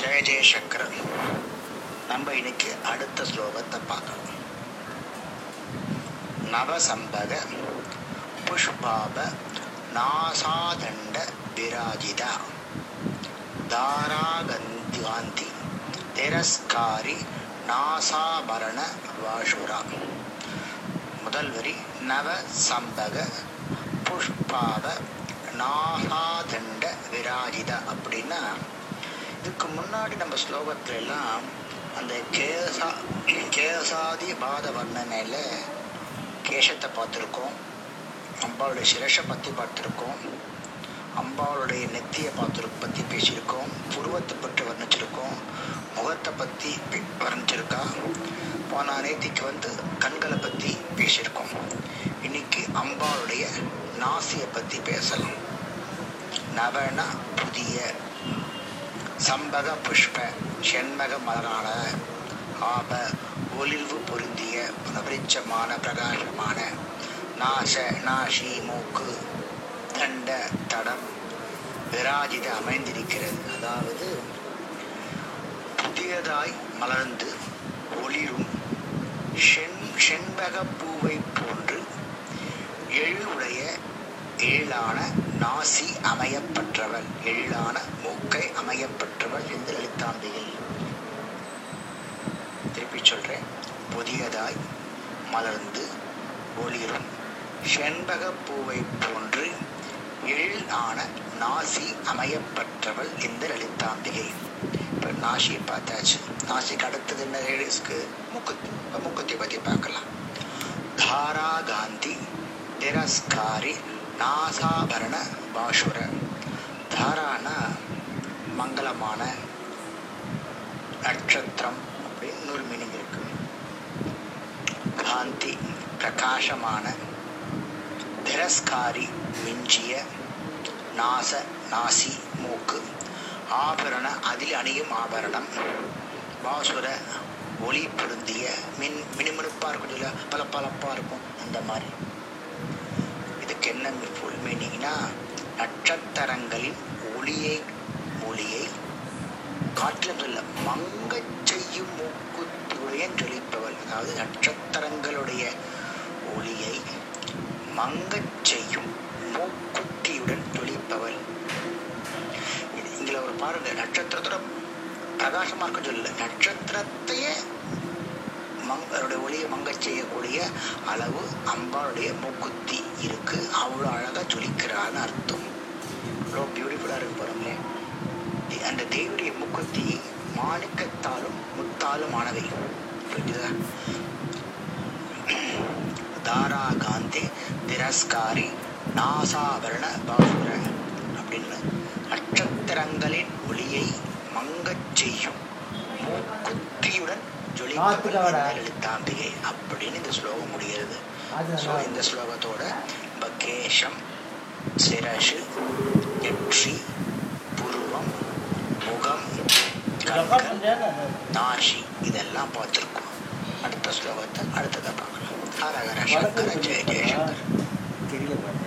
ஜெய ஜெயசங்கர் நம்ம இன்னைக்கு அடுத்த ஸ்லோகத்தை பார்க்கணும். நவசம்பக புஷ்பாப நாசாதண்ட விராஜிதா. தாராகந்தி திரஸ்காரி நாசாபரண வாஷுரா முதல் வரி நவ சம்பக புஷ்பாவ நாகாதண்ட விராஜித அப்படின்னா இதுக்கு முன்னாடி நம்ம ஸ்லோகத்துல எல்லாம் அந்த கேசா கேசாதி பாத வர்ணனையில் கேசத்தை பார்த்துருக்கோம். அம்பாளுடைய சிரஷை பற்றி பார்த்துருக்கோம். அம்பாளுடைய நெத்தியை பார்த்து பற்றி பேசியிருக்கோம். புருவத்தை பற்றி வர்ணிச்சிருக்கோம். முகத்தை பற்றி வர்ணிச்சிருக்கா? போன நேத்திக்கு வந்து கண்களை பற்றி பேசியிருக்கோம். இன்னைக்கு அம்பாளுடைய நாசியை பற்றி பேசலாம். நவன புதிய சம்பக புஷ்ப செண்மக மலரான ஆப ஒளிர்வு பொருந்திய பிரபரிச்சமான பிரகாசமான நாச நாசி மூக்கு தண்ட தடம் விராஜித அமைந்திருக்கிறது. அதாவது புதியதாய் மலர்ந்து ஒளிரும் செண் செண்பக பூவை போன்று எழிலுடைய எழிலான நாசி அமையப்பெற்றவள். எழிலான மூக்கை அமையப்பட்ட என்று லலிதாம்பிகை திருப்பி சொல்றேன் புதியதாய் மலர்ந்து ஒளிரும் செண்பக பூவை போன்று எழில் ஆன நாசி அமையப்பட்டவள் இந்த லலிதாம்பிகை. இப்போ நாசி பார்த்தாச்சு. நாசிக்கு அடுத்தது என்ன லேடிஸ்க்கு முக்கத்தி இப்போ பற்றி பார்க்கலாம். தாரா காந்தி திரஸ்காரி நாசாபரண பாஷுர தாரானா மங்களமான நட்சத்திரம் அப்படின்னு ஒரு மீனிங் இருக்கு. பிரகாசமான திரஸ்காரி மிஞ்சிய நாச நாசி மூக்கு ஆபரண அதில் அணியும் ஆபரணம். பாசுர ஒளி பொருந்திய மின் மினுமினுப்பாக இருக்கும் இல்லை பளபளப்பாக இருக்கும் அந்த மாதிரி. இதுக்கு என்ன ஃபுல் மீனிங்னா நட்சத்திரங்களின் ஒளியை ஒளியை காற்றிலும் சொல்ல மங்கச் செய்யும் மூக்குத்துடைய ஜொலிப்பவள் அதாவது நட்சத்திரங்களுடைய ஒளியை மங்கச் செய்யும் மூக்குத்தியுடன் ஜொலிப்பவள் இங்கே ஒரு பாருங்க நட்சத்திரத்தோட பிரகாசமா இருக்க சொல்லல நட்சத்திரத்தையே அவருடைய ஒளியை மங்கச் செய்யக்கூடிய அளவு அம்பாளுடைய மூக்குத்தி இருக்கு. அவ்வளோ அழகா ஜொலிக்கிறான்னு அர்த்தம். அவ்வளோ பியூட்டிஃபுல்லா இருக்கு பாருங்களே. அந்த தேவியுடைய மூக்குத்தி மாணிக்கத்தாலும் முத்தாலும் ஆனவை புரிஞ்சுதா? காந்தி திரஸ்காரி நாசாபரண பாசுர அப்படின்னு நட்சத்திரங்களின் ஒளியை மங்கச் செய்யும். மூக்குத்தியுடன் எழுத்தாம்பிகை அப்படின்னு இந்த ஸ்லோகம் முடிகிறது. ஸோ இந்த ஸ்லோகத்தோட பகேஷம் சிரசு நெற்றி புருவம் முகம் நாசி இதெல்லாம் பார்த்துருக்கோம். அடுத்த ஸ்லோகத்தை அடுத்ததை பார்க்கலாம். ஹரஹர சங்கர ஜெய ஜெயசங்கர். தெரியல பாருங்க